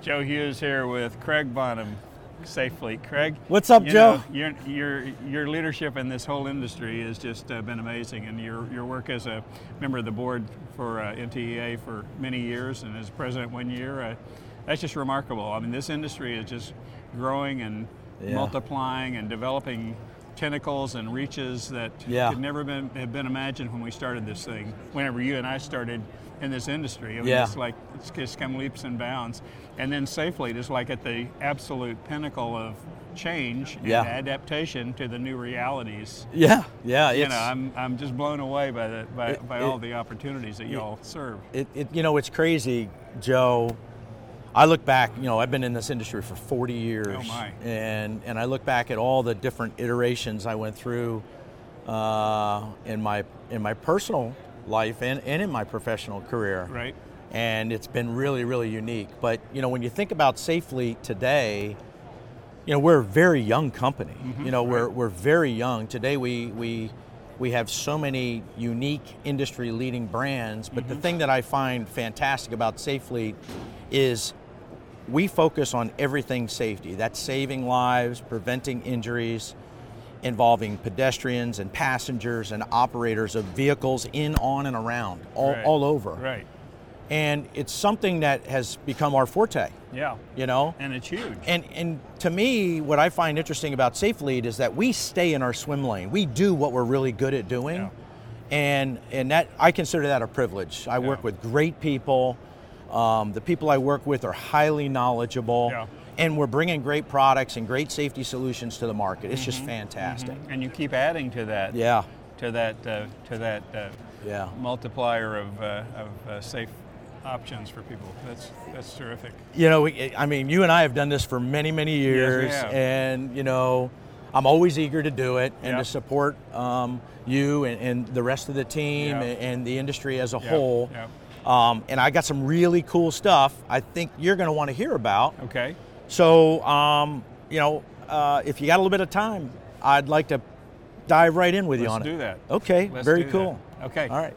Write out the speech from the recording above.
Joe Hughes here with Craig Bonham, Safe Fleet. Craig, What's up, Joe? know, your, your your leadership in this whole industry has just uh, been amazing, and your your work as a member of the board for uh, NTEA for many years, and as president one year, uh, that's just remarkable. I mean, this industry is just growing and Yeah. multiplying and developing tentacles and reaches that Yeah. could never been, have been imagined when we started this thing. Whenever you and I started in this industry, I mean, Yeah. it's like it's just come leaps and bounds. And then Safe Fleet is like at the absolute pinnacle of change Yeah. and adaptation to the new realities. Yeah, yeah. You know, I'm, I'm just blown away by the by, It- by it- all the opportunities that you all serve. it, it, you know, it's crazy, Joe. I look back, you know, I've been in this industry for 40 years. Oh, my. And, and I look back at all the different iterations I went through uh, in, my, in my personal life and, and in my professional career. Right. And it's been really, really unique. But, you know, when you think about Safe Fleet today, you know, we're a very young company. you know, we're, right. we're very young. Today we, we, we have so many unique industry leading brands, but the thing that I find fantastic about Safe Fleet is we focus on everything safety. That's saving lives, preventing injuries, involving pedestrians and passengers and operators of vehicles in, on, and around, all, Right. all over. Right. And it's something that has become our forte, Yeah. you know? And it's huge. And and to me, what I find interesting about Safe Fleet is that we stay in our swim lane. We do what we're really good at doing, Yeah. and and that I consider that a privilege. I work with great people. Um, the people I work with are highly knowledgeable, Yeah. and we're bringing great products and great safety solutions to the market. It's Mm-hmm. just fantastic. and you keep adding to that. Yeah, To that. Uh, to that. Uh, yeah. multiplier of, uh, of uh, safe options for people. That's that's terrific. You know, we- I mean, you and I have done this for many, many years, have. and you know, I'm always eager to do it and Yeah. to support um, you and, and the rest of the team Yeah. and, and the industry as a Yeah, whole. Um, and I got some really cool stuff I think you're going to want to hear about. Okay. So, um, you know, uh, if you got a little bit of time, I'd like to dive right in with you Let's on it. do that. Okay, Let's very cool. that. Okay. All right.